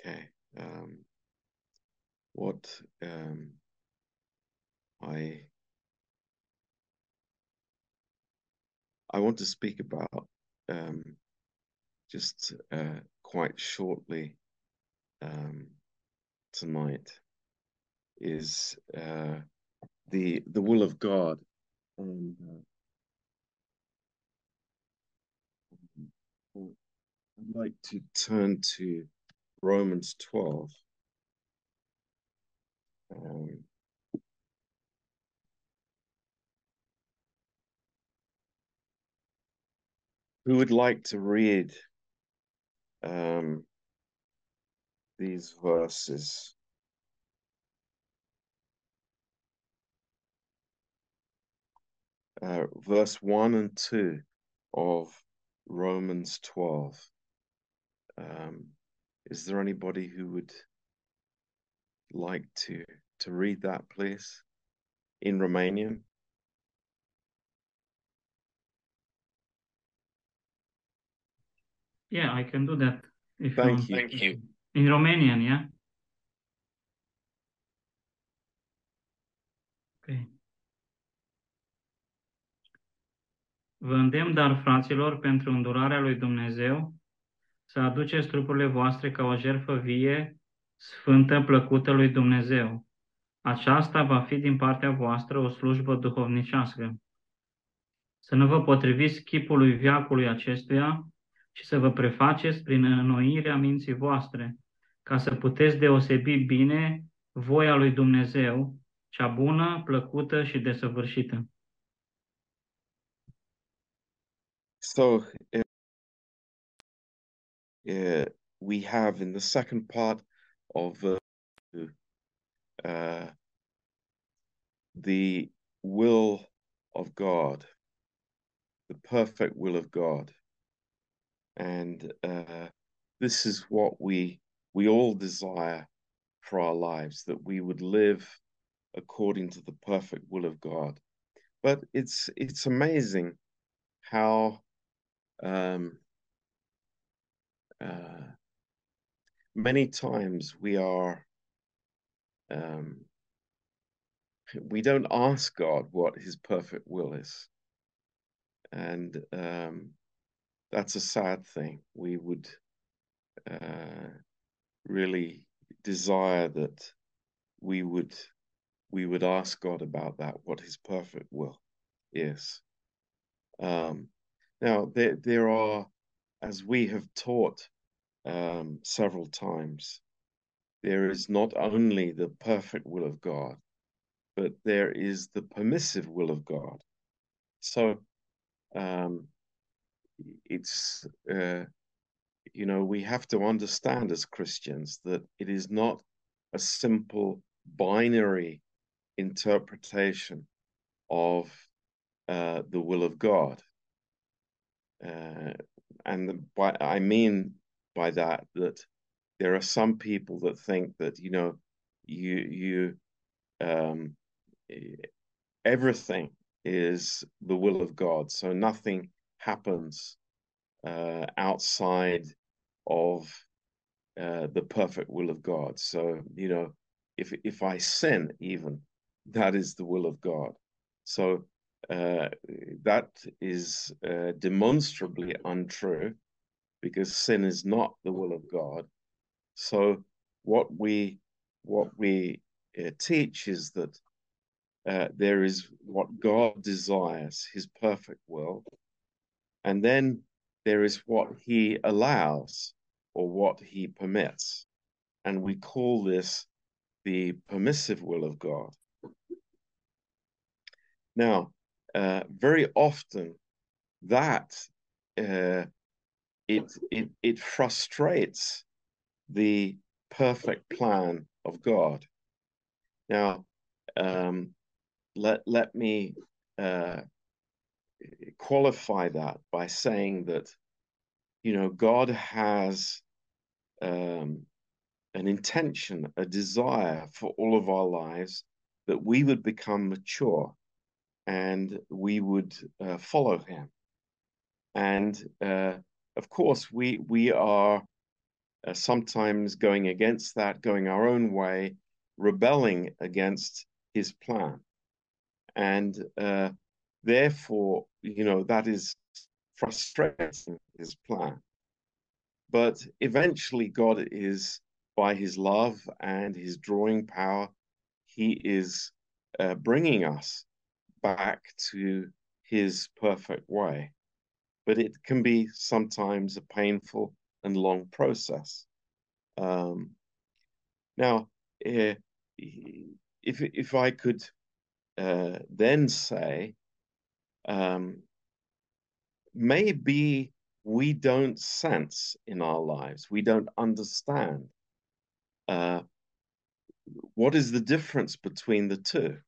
Okay. Um, what um, I I want to speak about um, just uh, quite shortly um, tonight is uh, the the will of God. And, uh, I'd like to turn to Romans 12. Um, who would like to read um, these verses? Uh, verse 1 and 2 of Romans 12. Um, is there anybody who would like to to read that, please, in Romanian? Yeah, I can do that. If Thank you. Thank you. In Romanian, yeah? Okay. Vă îndemn, dar, fraților, pentru îndurarea lui Dumnezeu, să aduceți trupurile voastre ca o jertfă vie, sfântă, plăcută lui Dumnezeu. Aceasta va fi din partea voastră o slujbă duhovnicească. Să nu vă potriviți chipului viacului acestuia, ci să vă prefaceți prin înnoirea minții voastre, ca să puteți deosebi bine voia lui Dumnezeu, cea bună, plăcută și desăvârșită. So uh, we have in the second part of uh, uh, the will of God, the perfect will of God. And uh, this is what we we all desire for our lives, that we would live according to the perfect will of God. But it's it's amazing how um, uh, many times we are um, we don't ask God what His perfect will is, and um, that's a sad thing. We would uh, really desire that we would we would ask God about that, what His perfect will is. Um, now there there are, as we have taught um, several times, there is not only the perfect will of God, but there is the permissive will of God. So um, it's uh, you know we have to understand as Christians that it is not a simple binary interpretation of uh, the will of God, uh, and the, by, I mean by that that there are some people that think that you know you you um, everything is the will of God, so nothing happens uh, outside of uh, the perfect will of God. So you know, if if I sin, even that is the will of God. So uh, that is uh, demonstrably untrue because sin is not the will of God. So what we what we uh, teach is that uh, there is what God desires, His perfect will, and then there is what He allows or what He permits, and we call this the permissive will of God. Now, uh, very often that uh, it it it frustrates the perfect plan of God. Now, um, let let me uh, qualify that by saying that you know God has um, an intention, a desire for all of our lives that we would become mature and we would uh, follow Him. And uh, of course, we we are uh, sometimes going against that, going our own way, rebelling against his plan. And uh, therefore, you know, that is frustrating his plan. But eventually, God is, by his love and his drawing power, he is uh, bringing us back to his perfect way. But it can be sometimes a painful and long process. Um, now, uh, if if I could uh, then say, um, maybe we don't sense in our lives, we don't understand uh, what is the difference between the two.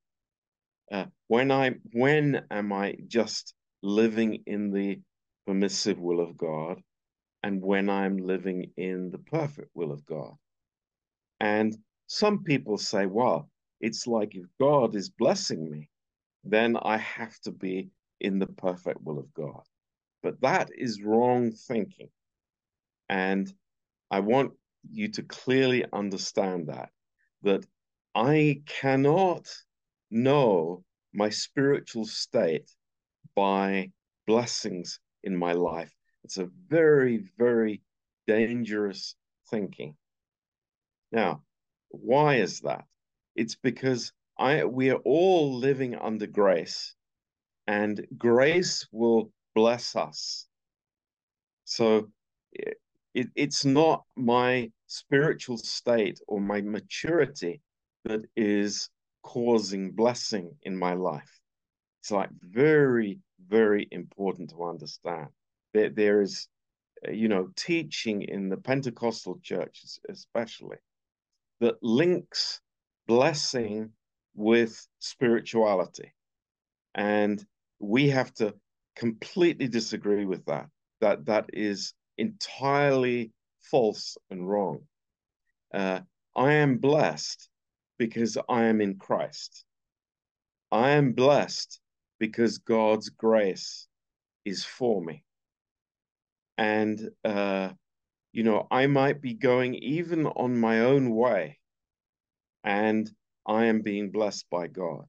Uh, when I when am I just living in the permissive will of God, and when I'm living in the perfect will of God? And some people say, well, it's like if God is blessing me, then I have to be in the perfect will of God. But that is wrong thinking. And I want you to clearly understand that, that I cannot know my spiritual state by blessings in my life. It's a very, very dangerous thinking. Now, why is that? It's because I we are all living under grace, and grace will bless us. So it, it, it's not my spiritual state or my maturity that is causing blessing in my life. It's like very, very important to understand. There, there is, you know, teaching in the Pentecostal churches, especially, that links blessing with spirituality. And we have to completely disagree with that. That that is entirely false and wrong. Uh, I am blessed because I am in Christ. I am blessed because God's grace is for me. And, uh, you know, I might be going even on my own way, and I am being blessed by God.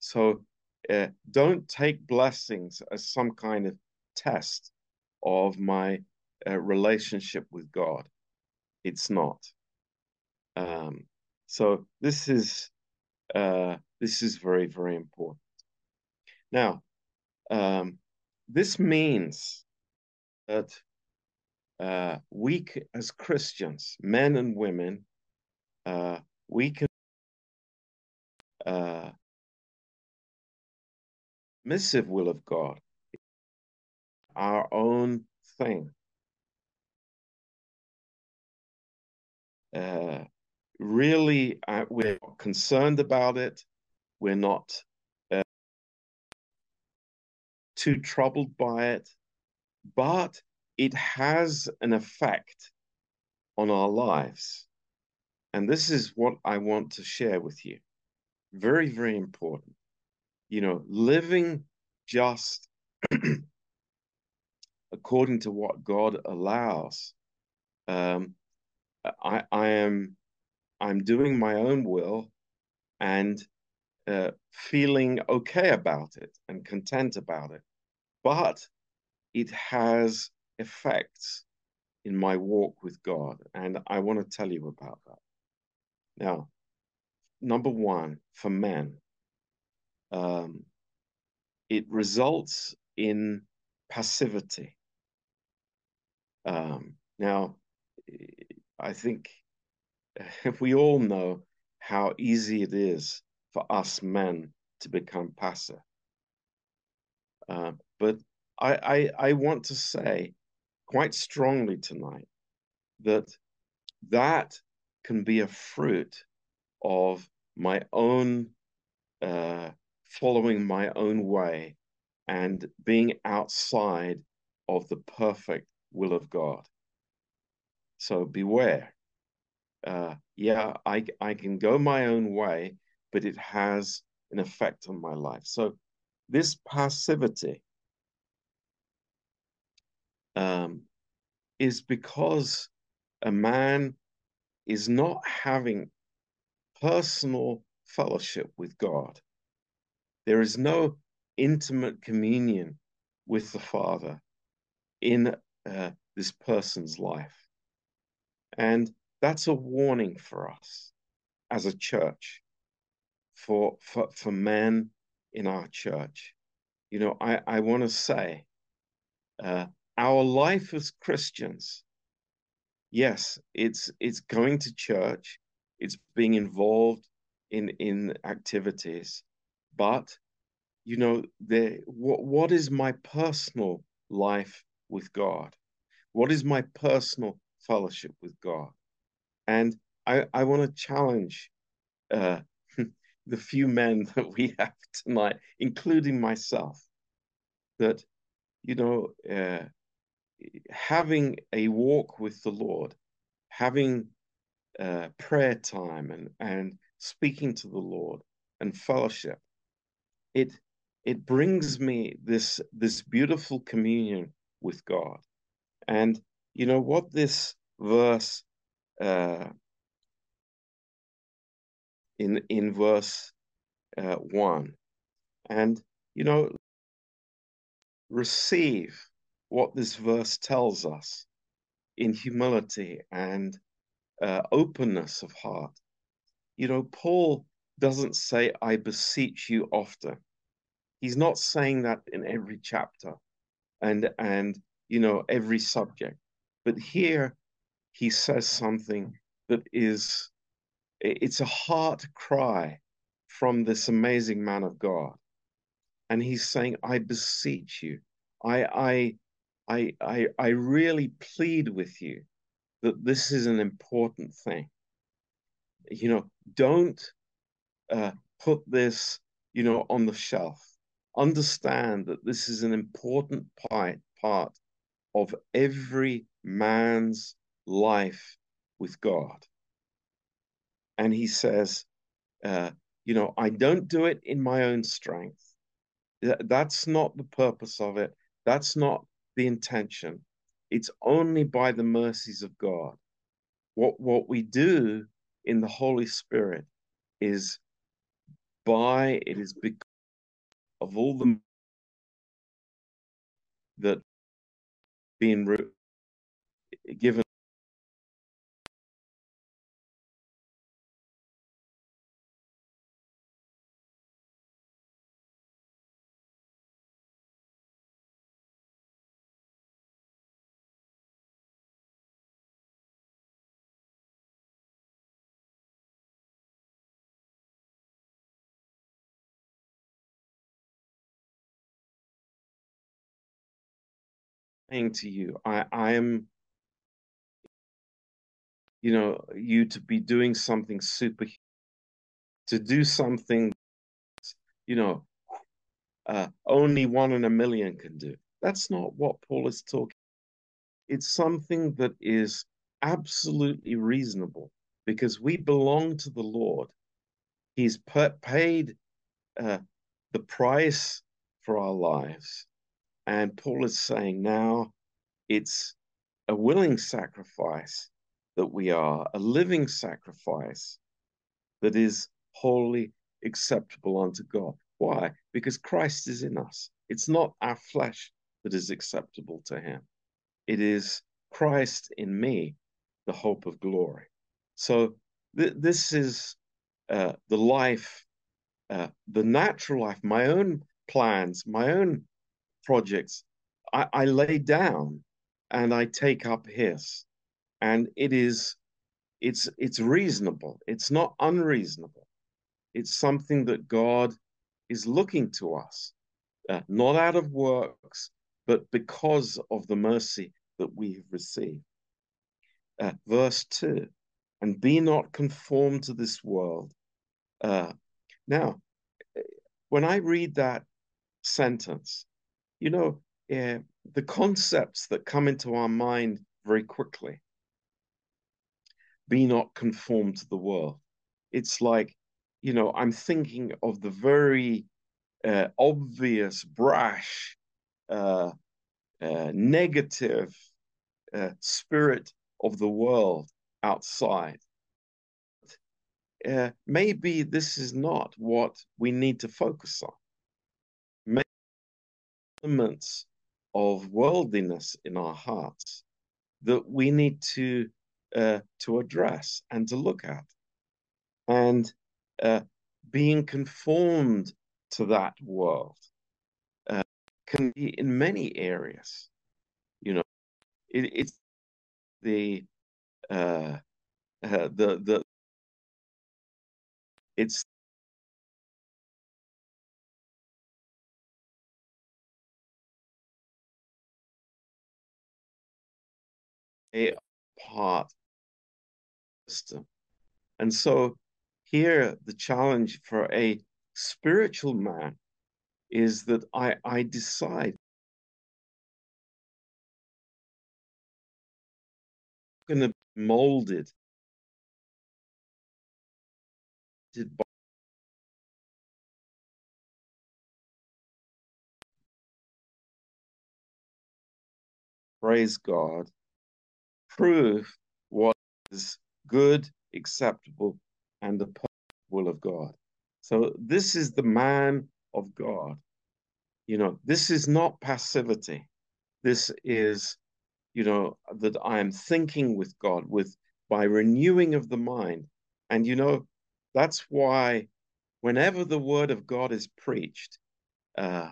So uh, don't take blessings as some kind of test of my uh, relationship with God. It's not. Um, so this is uh, this is very very important. Now, um, this means that uh, we, as Christians, men and women, uh, we can uh, missive will of God, our own thing. Uh, really, uh, we're concerned about it. We're not too troubled by it, but it has an effect on our lives. And this is what I want to share with you. Very, very important. You know, living just according to what God allows. Um, I, I am I'm doing my own will and uh, feeling okay about it and content about it. But it has effects in my walk with God. And I want to tell you about that. Now, number one, for men, um, it results in passivity. Um, now, I think we all know how easy it is for us men to become passive. Uh, but I, I, I want to say quite strongly tonight that that can be a fruit of my own uh, following my own way and being outside of the perfect will of God. So beware. Uh, yeah, I, I can go my own way, but it has an effect on my life. So this passivity um, is because a man is not having personal fellowship with God. There is no intimate communion with the Father in uh, this person's life. And that's a warning for us as a church, for, for, for men in our church. You know, I, I want to say uh, our life as Christians, yes, it's it's going to church, it's being involved in in activities, but you know, the what what is my personal life with God? What is my personal fellowship with God? And I I want to challenge uh, the few men that we have tonight, including myself, that you know, uh, having a walk with the Lord, having uh, prayer time and, and speaking to the Lord and fellowship, it it brings me this this beautiful communion with God. And you know what this verse uh, in in verse uh, one, and you know receive what this verse tells us in humility and uh, openness of heart. You know, Paul doesn't say, I beseech you often. He's not saying that in every chapter and, and you know, every subject. But here he says something that is, it's a heart cry from this amazing man of God. And he's saying, I beseech you. I, I, I, I, I really plead with you that this is an important thing. You know, don't uh, put this, you know, on the shelf. Understand that this is an important part, part of every man's life with God. And he says, uh, you know, I don't do it in my own strength. That's not the purpose of it. That's not the intention. It's only by the mercies of God. What, what we do in the Holy Spirit is by, it is because of all the that being given saying to you, I, I am, you know, you to be doing something super, to do something, you know, uh, only one in a million can do. That's not what Paul is talking. It's something that is absolutely reasonable because we belong to the Lord. He's paid uh, the price for our lives. And Paul is saying now it's a willing sacrifice that we are, a living sacrifice that is wholly acceptable unto God. Why? Because Christ is in us. It's not our flesh that is acceptable to Him, it is Christ in me, the hope of glory. So th- this is uh, the life, uh, the natural life, my own plans, my own projects. I, I lay down and I take up His, and it is, it's it's reasonable. It's not unreasonable. It's something that God is looking to us, uh, not out of works, but because of the mercy that we have received. Uh, verse 2 and be not conformed to this world. Uh, now, when I read that sentence, you know, uh, the concepts that come into our mind very quickly be not conformed to the world. It's like, you know, I'm thinking of the very uh, obvious, brash, uh, negative uh, spirit of the world outside. Maybe this is not what we need to focus on. Elements of worldliness in our hearts that we need to uh, to address and to look at, and uh, being conformed to that world uh, can be in many areas. You know, it, it's the uh, uh, the the it's a part system. And so here the challenge for a spiritual man is that I, I decide I'm going to be molded by praise God, prove what is good, acceptable, and the will of God. So this is the man of God. You know, this is not passivity. This is, you know, that I am thinking with God with by renewing of the mind. And you know, that's why whenever the word of God is preached, uh,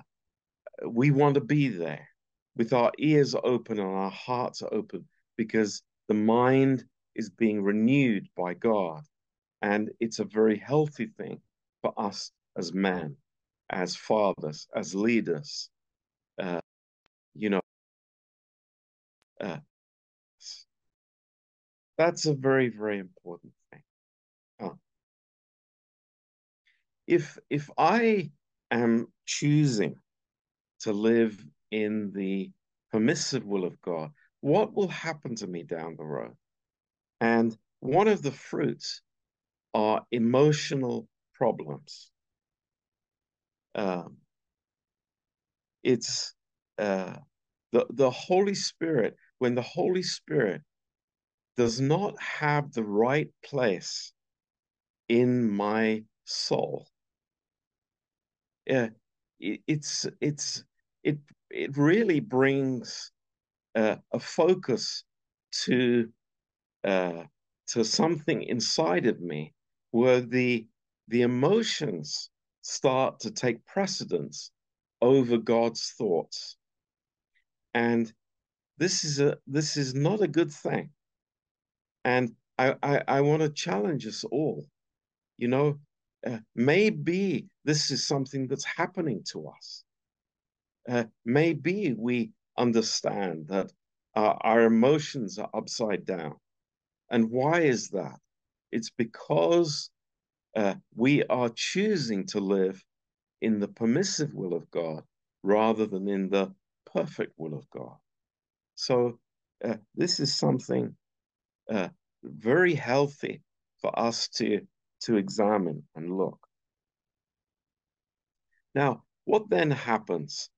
we want to be there with our ears open and our hearts open because the mind is being renewed by God. And it's a very healthy thing for us as men, as fathers, as leaders. Uh, you know, uh, that's a very, very important thing. If if I am choosing to live in the permissive will of God, what will happen to me down the road? And one of the fruits are emotional problems. Um, it's uh, the, the Holy Spirit, when the Holy Spirit does not have the right place in my soul, uh, it, it's it's it it really brings uh, a focus to uh, to something inside of me where the the emotions start to take precedence over God's thoughts. And this is a this is not a good thing. And I I, I want to challenge us all. You know, uh, maybe this is something that's happening to us. Uh, maybe we understand that uh, our emotions are upside down. And why is that? It's because uh, we are choosing to live in the permissive will of God rather than in the perfect will of God. So uh, this is something uh, very healthy for us to, to examine and look. Now, what then happens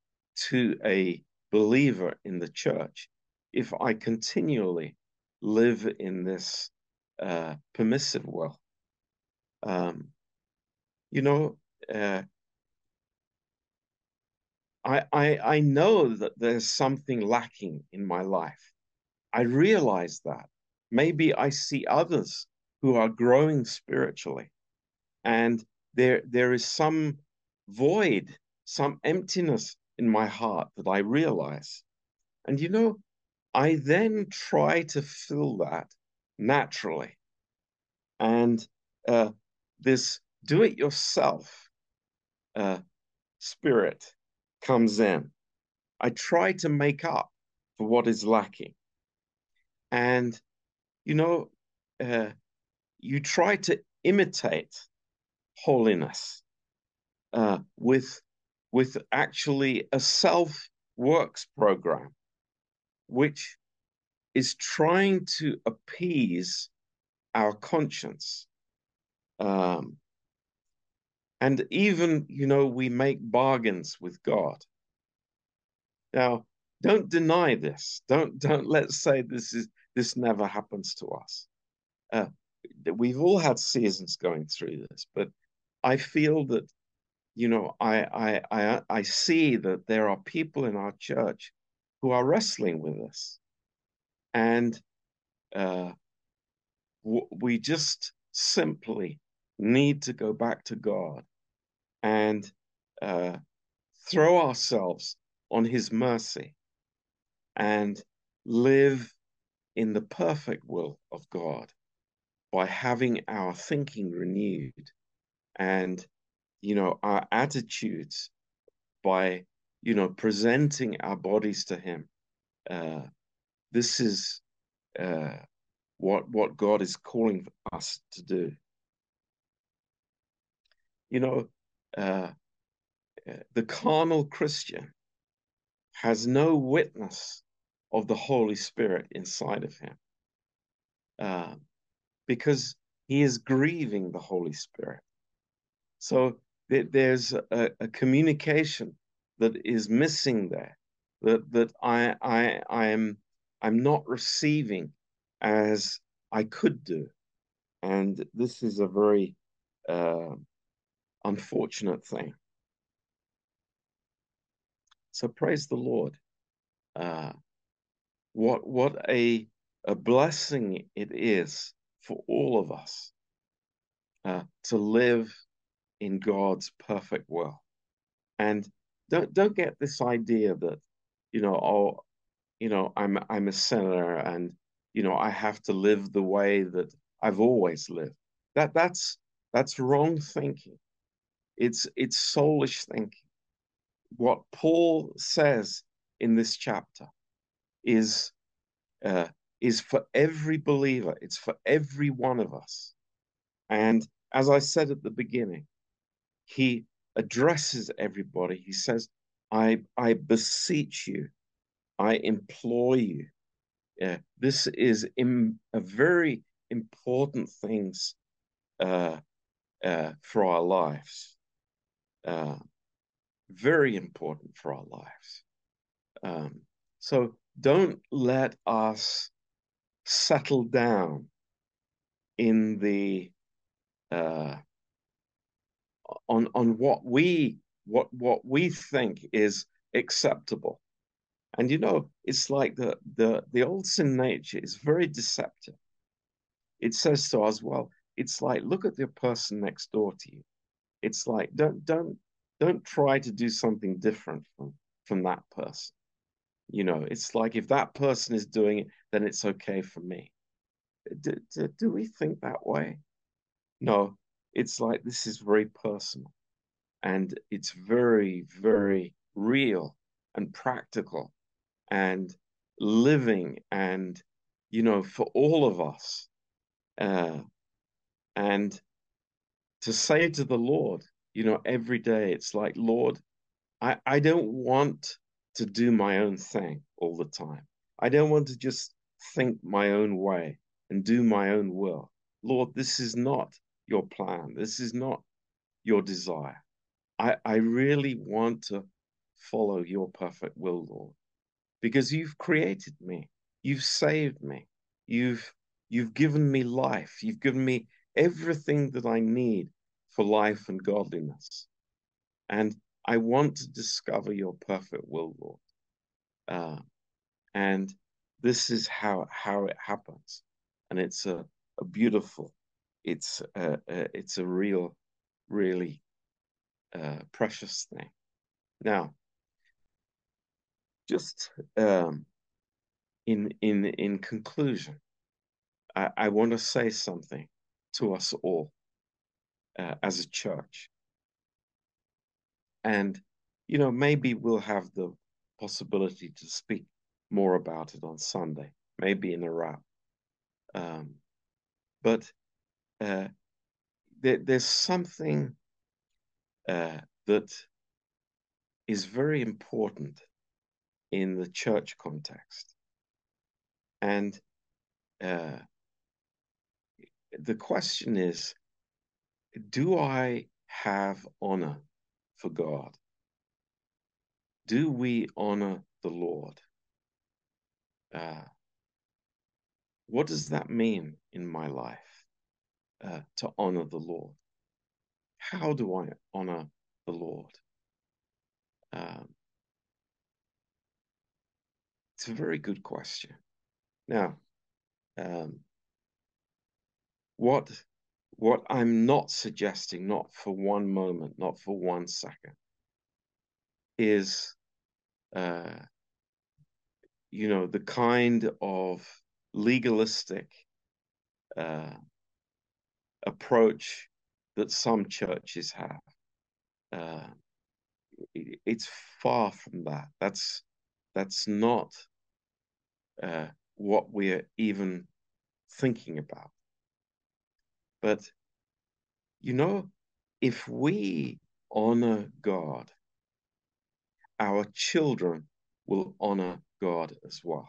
to a believer in the church if I continually live in this uh, permissive world. Um, you know, uh, I, I I know that there's something lacking in my life. I realize that. Maybe I see others who are growing spiritually, and there there is some void, some emptiness in my heart that I realize. And you know, I then try to fill that naturally. And uh, this do it yourself uh, spirit comes in. I try to make up for what is lacking. And, you know, uh, you try to imitate holiness uh, with, with actually a self works program which is trying to appease our conscience. Um, and even, you know, we make bargains with God. Now, don't deny this. Don't don't let's say this is this never happens to us. Uh, we've all had seasons going through this, but I feel that, you know, I, I, I, I see that there are people in our church who are wrestling with this. And uh, we just simply need to go back to God and uh, throw ourselves on His mercy and live in the perfect will of God by having our thinking renewed and you know our attitudes by you know presenting our bodies to him uh, this is uh, what what God is calling us to do you know uh, the carnal Christian has no witness of the Holy Spirit inside of him uh, because he is grieving the Holy Spirit. So there's a, a, communication that is missing there that that I I I am I'm not receiving as I could do, and this is a very uh, unfortunate thing. So praise the Lord. Uh, what what a a blessing it is for all of us uh, to live in God's perfect will. And don't don't get this idea that you know oh you know I'm I'm a sinner and you know I have to live the way that I've always lived. That that's that's wrong thinking. It's it's soulish thinking. What Paul says in this chapter is uh, is for every believer. It's for every one of us. And as I said at the beginning, he addresses everybody. He says, "I I beseech you, I implore you." Yeah, this is a very important things uh, uh, for our lives. Uh, very important for our lives. Um, so don't let us settle down in the uh, on on what we what what we think is acceptable. And you know, it's like the the the old sin nature is very deceptive. It says to us, well, it's like look at the person next door to you. It's like don't don't don't try to do something different from from that person. You know, it's like if that person is doing it, then it's okay for me. Do, do, do we think that way? No, it's like this is very personal and it's very, very real and practical and living and, you know, for all of us. Uh, and to say to the Lord, you know, every day, it's like, Lord, I, I don't want to do my own thing all the time. I don't want to just think my own way and do my own will. Lord, this is not your plan. This is not your desire. I, I really want to follow your perfect will, Lord, because you've created me. You've saved me. You've you've given me life. You've given me everything that I need for life and godliness. And I want to discover your perfect will, Lord. Uh, and this is how how it happens, and it's a, a beautiful, it's a, it's a real, really uh, precious thing. Now, just um, in in in conclusion, I, I want to say something to us all uh, as a church. And, you know, maybe we'll have the possibility to speak more about it on Sunday, maybe in a wrap. Um, but uh, there, there's something uh, that is very important in the church context. And uh, the question is do I have honor for God? Do we honor the Lord? Uh, what does that mean in my life uh, to honor the Lord? How do I honor the Lord? Um, it's a very good question. Now, um, what what I'm not suggesting, not for one moment, not for one second, is uh, you know the kind of legalistic uh, approach that some churches have. Uh, it, it's far from that. That's that's not uh, what we're even thinking about. But, you know, if we honor God, our children will honor God as well.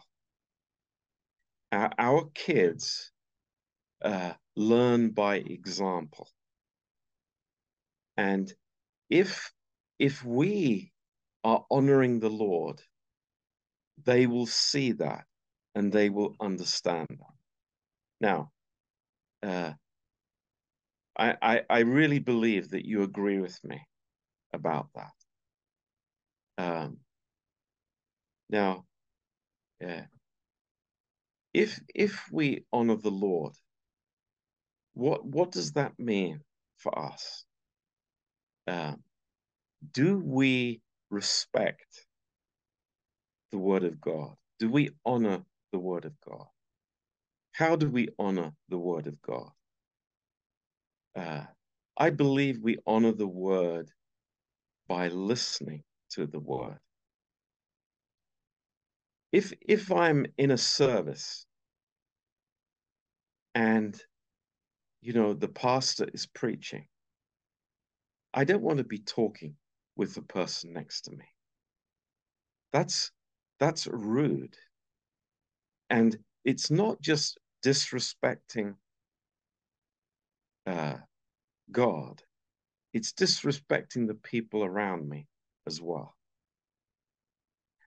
Our, our kids uh, learn by example. And if if we are honoring the Lord, they will see that and they will understand that. Now, uh, I, I, I really believe that you agree with me about that. Um, now, yeah, if if we honor the Lord, what what does that mean for us? Um, do we respect the Word of God? Do we honor the Word of God? How do we honor the Word of God? Uh, I believe we honor the Word by listening to the Word. If if I'm in a service and you know the pastor is preaching, I don't want to be talking with the person next to me. That's that's rude. And it's not just disrespecting uh, God, it's disrespecting the people around me as well.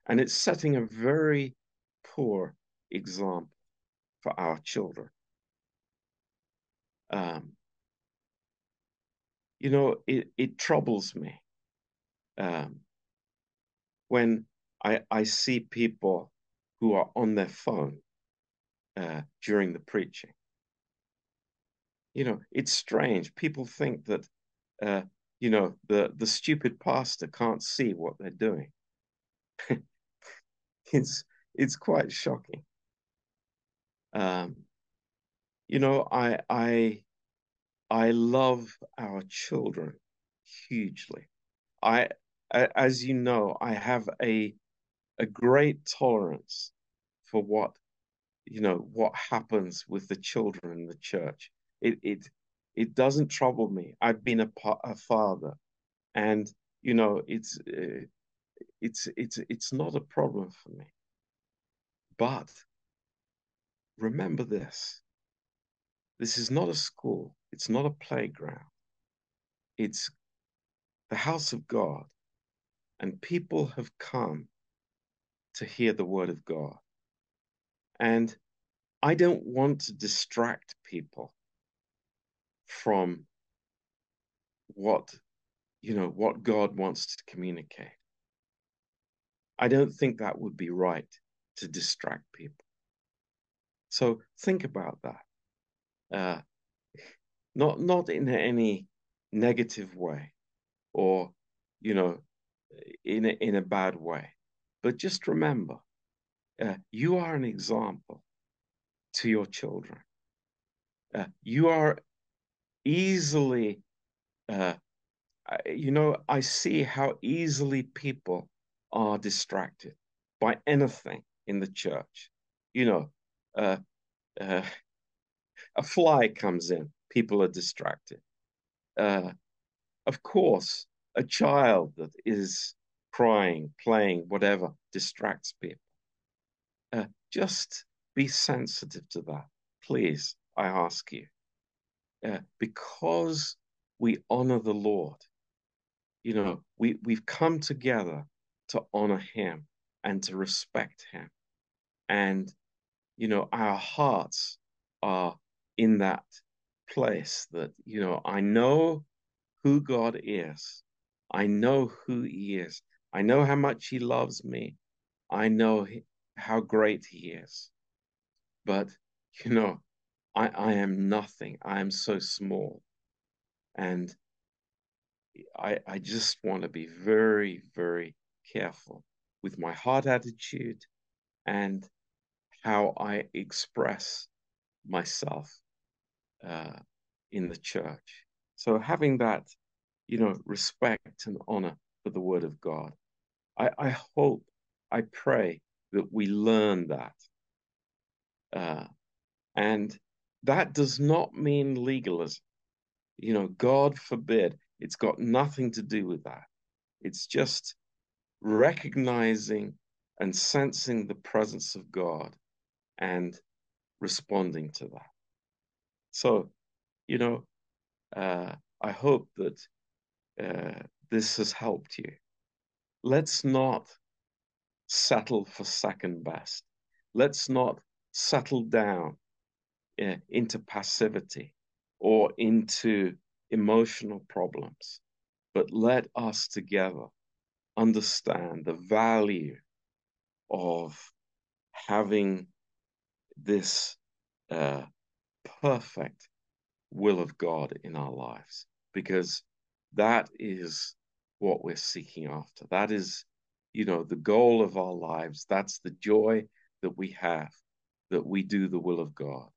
And it's setting a very poor example for our children. Um, you know, it, it troubles me um, when I, I see people who are on their phone uh, during the preaching. You know, it's strange. People think that, uh, you know, the, the stupid pastor can't see what they're doing. it's it's quite shocking. Um, you know, I I I love our children hugely. I, as you know, I have a a great tolerance for what you know what happens with the children in the church. It it it doesn't trouble me. I've been a, a father, and you know it's uh, it's it's it's not a problem for me. But remember this: this is not a school. It's not a playground. It's the house of God, and people have come to hear the word of God. And I don't want to distract people from what, you know, what God wants to communicate. I don't think that would be right to distract people. So think about that. Uh, not not in any negative way, or you know, in a, in a bad way, but just remember, uh, you are an example to your children. Uh, you are easily, uh, you know, I see how easily people are distracted by anything in the church. You know, uh, uh, a fly comes in, people are distracted. Uh, of course, a child that is crying, playing, whatever, distracts people. Uh, just be sensitive to that, please, I ask you. Uh, because we honor the Lord, you know, we, we've come together to honor him and to respect him. And you know, our hearts are in that place that, you know, I know who God is. I know who He is. I know how much He loves me. I know how great He is. But, you know, I, I am nothing. I am so small. And I, I just want to be very, very careful with my heart attitude and how I express myself uh, in the church. So having that, you know, respect and honor for the word of God, I, I hope, I pray that we learn that. Uh, and that does not mean legalism. You know, God forbid. It's got nothing to do with that. It's just recognizing and sensing the presence of God and responding to that. So, you know, uh, I hope that uh, this has helped you. Let's not settle for second best. Let's not settle down uh, into passivity or into emotional problems, but let us together understand the value of having this uh, perfect will of God in our lives, because that is what we're seeking after. That is, you know, the goal of our lives. That's the joy that we have, that we do the will of God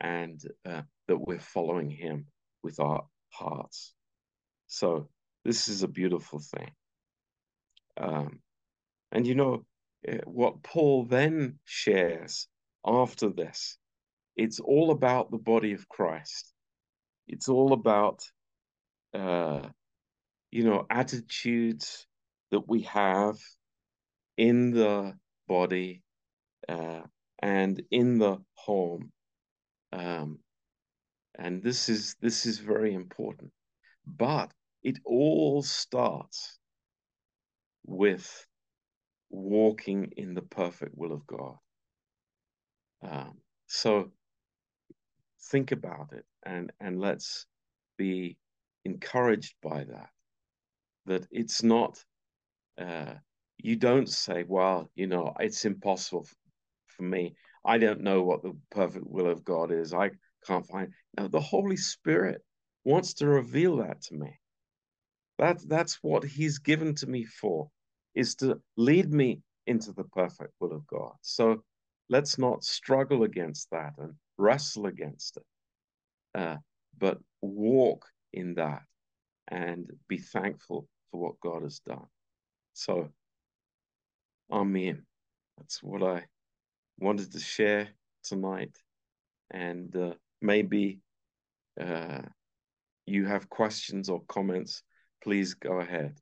and uh, that we're following Him with our hearts. So, this is a beautiful thing. Um, and you know, eh, what Paul then shares after this, it's all about the body of Christ. It's all about, uh, you know, attitudes that we have in the body uh, and in the home. Um, and this is this is very important. But it all starts with walking in the perfect will of God. Um, so think about it and and let's be encouraged by that. That it's not. Uh, you don't say, well, you know, it's impossible for me. I don't know what the perfect will of God is. I can't find. Now, the Holy Spirit wants to reveal that to me. That, that's what he's given to me for, is to lead me into the perfect will of God. So let's not struggle against that and wrestle against it, uh, but walk in that and be thankful for what God has done. So, Amen. That's what I wanted to share tonight. And uh, maybe uh, you have questions or comments please go ahead.